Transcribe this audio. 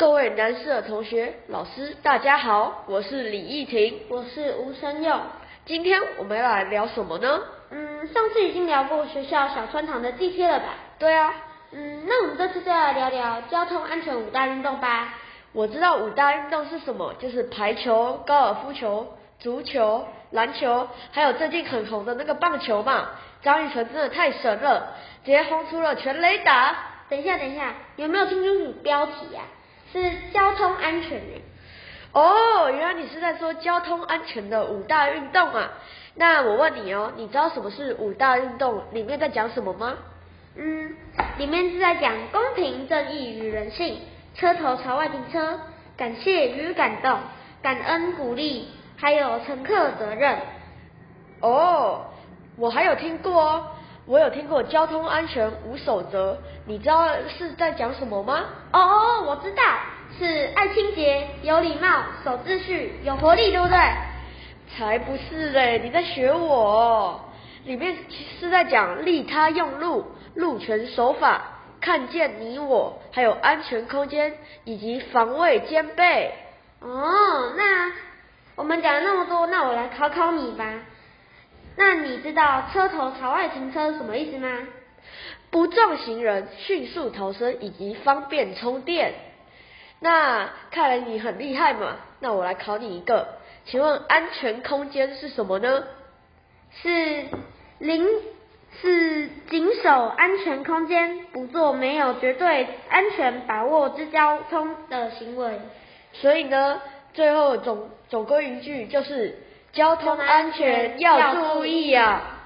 各位南市的同学、老师，大家好，我是李义婷，我是吴生佑。今天我们要来聊什么呢？嗯，上次已经聊过学校小穿堂的地贴了吧？对啊。嗯，那我们这次就来聊聊交通安全五大运动吧。我知道五大运动是什么，就是排球、高尔夫球、足球、篮球，还有最近很红的那个棒球嘛。张雨晨真的太神了，直接轰出了全垒打。等一下，等一下，有没有听清楚标题呀？是交通安全诶。哦，原来你是在说交通安全的五大运动啊？那我问你哦，你知道什么是五大运动？里面在讲什么吗？嗯，里面是在讲公平正义与人性，车头朝外停车，感谢与感动，感恩鼓励，还有乘客责任。哦，我还有听过哦。我有听过交通安全无守则，你知道是在讲什么吗？哦，我知道，是爱清洁、有礼貌、守秩序、有活力，对不对？才不是嘞，你在学我。里面是在讲利他用路、路权守法、看见你我，还有安全空间以及防卫兼备。哦，那我们讲了那么多，那我来考考你吧。那你知道车头朝外停车什么意思吗？不撞行人、迅速逃生以及方便充电。那看来你很厉害嘛？那我来考你一个，请问安全空间是什么呢？是零是谨守安全空间，不做没有绝对安全把握之交通的行为。所以呢，最后总总归一句就是。交通安全要注意啊！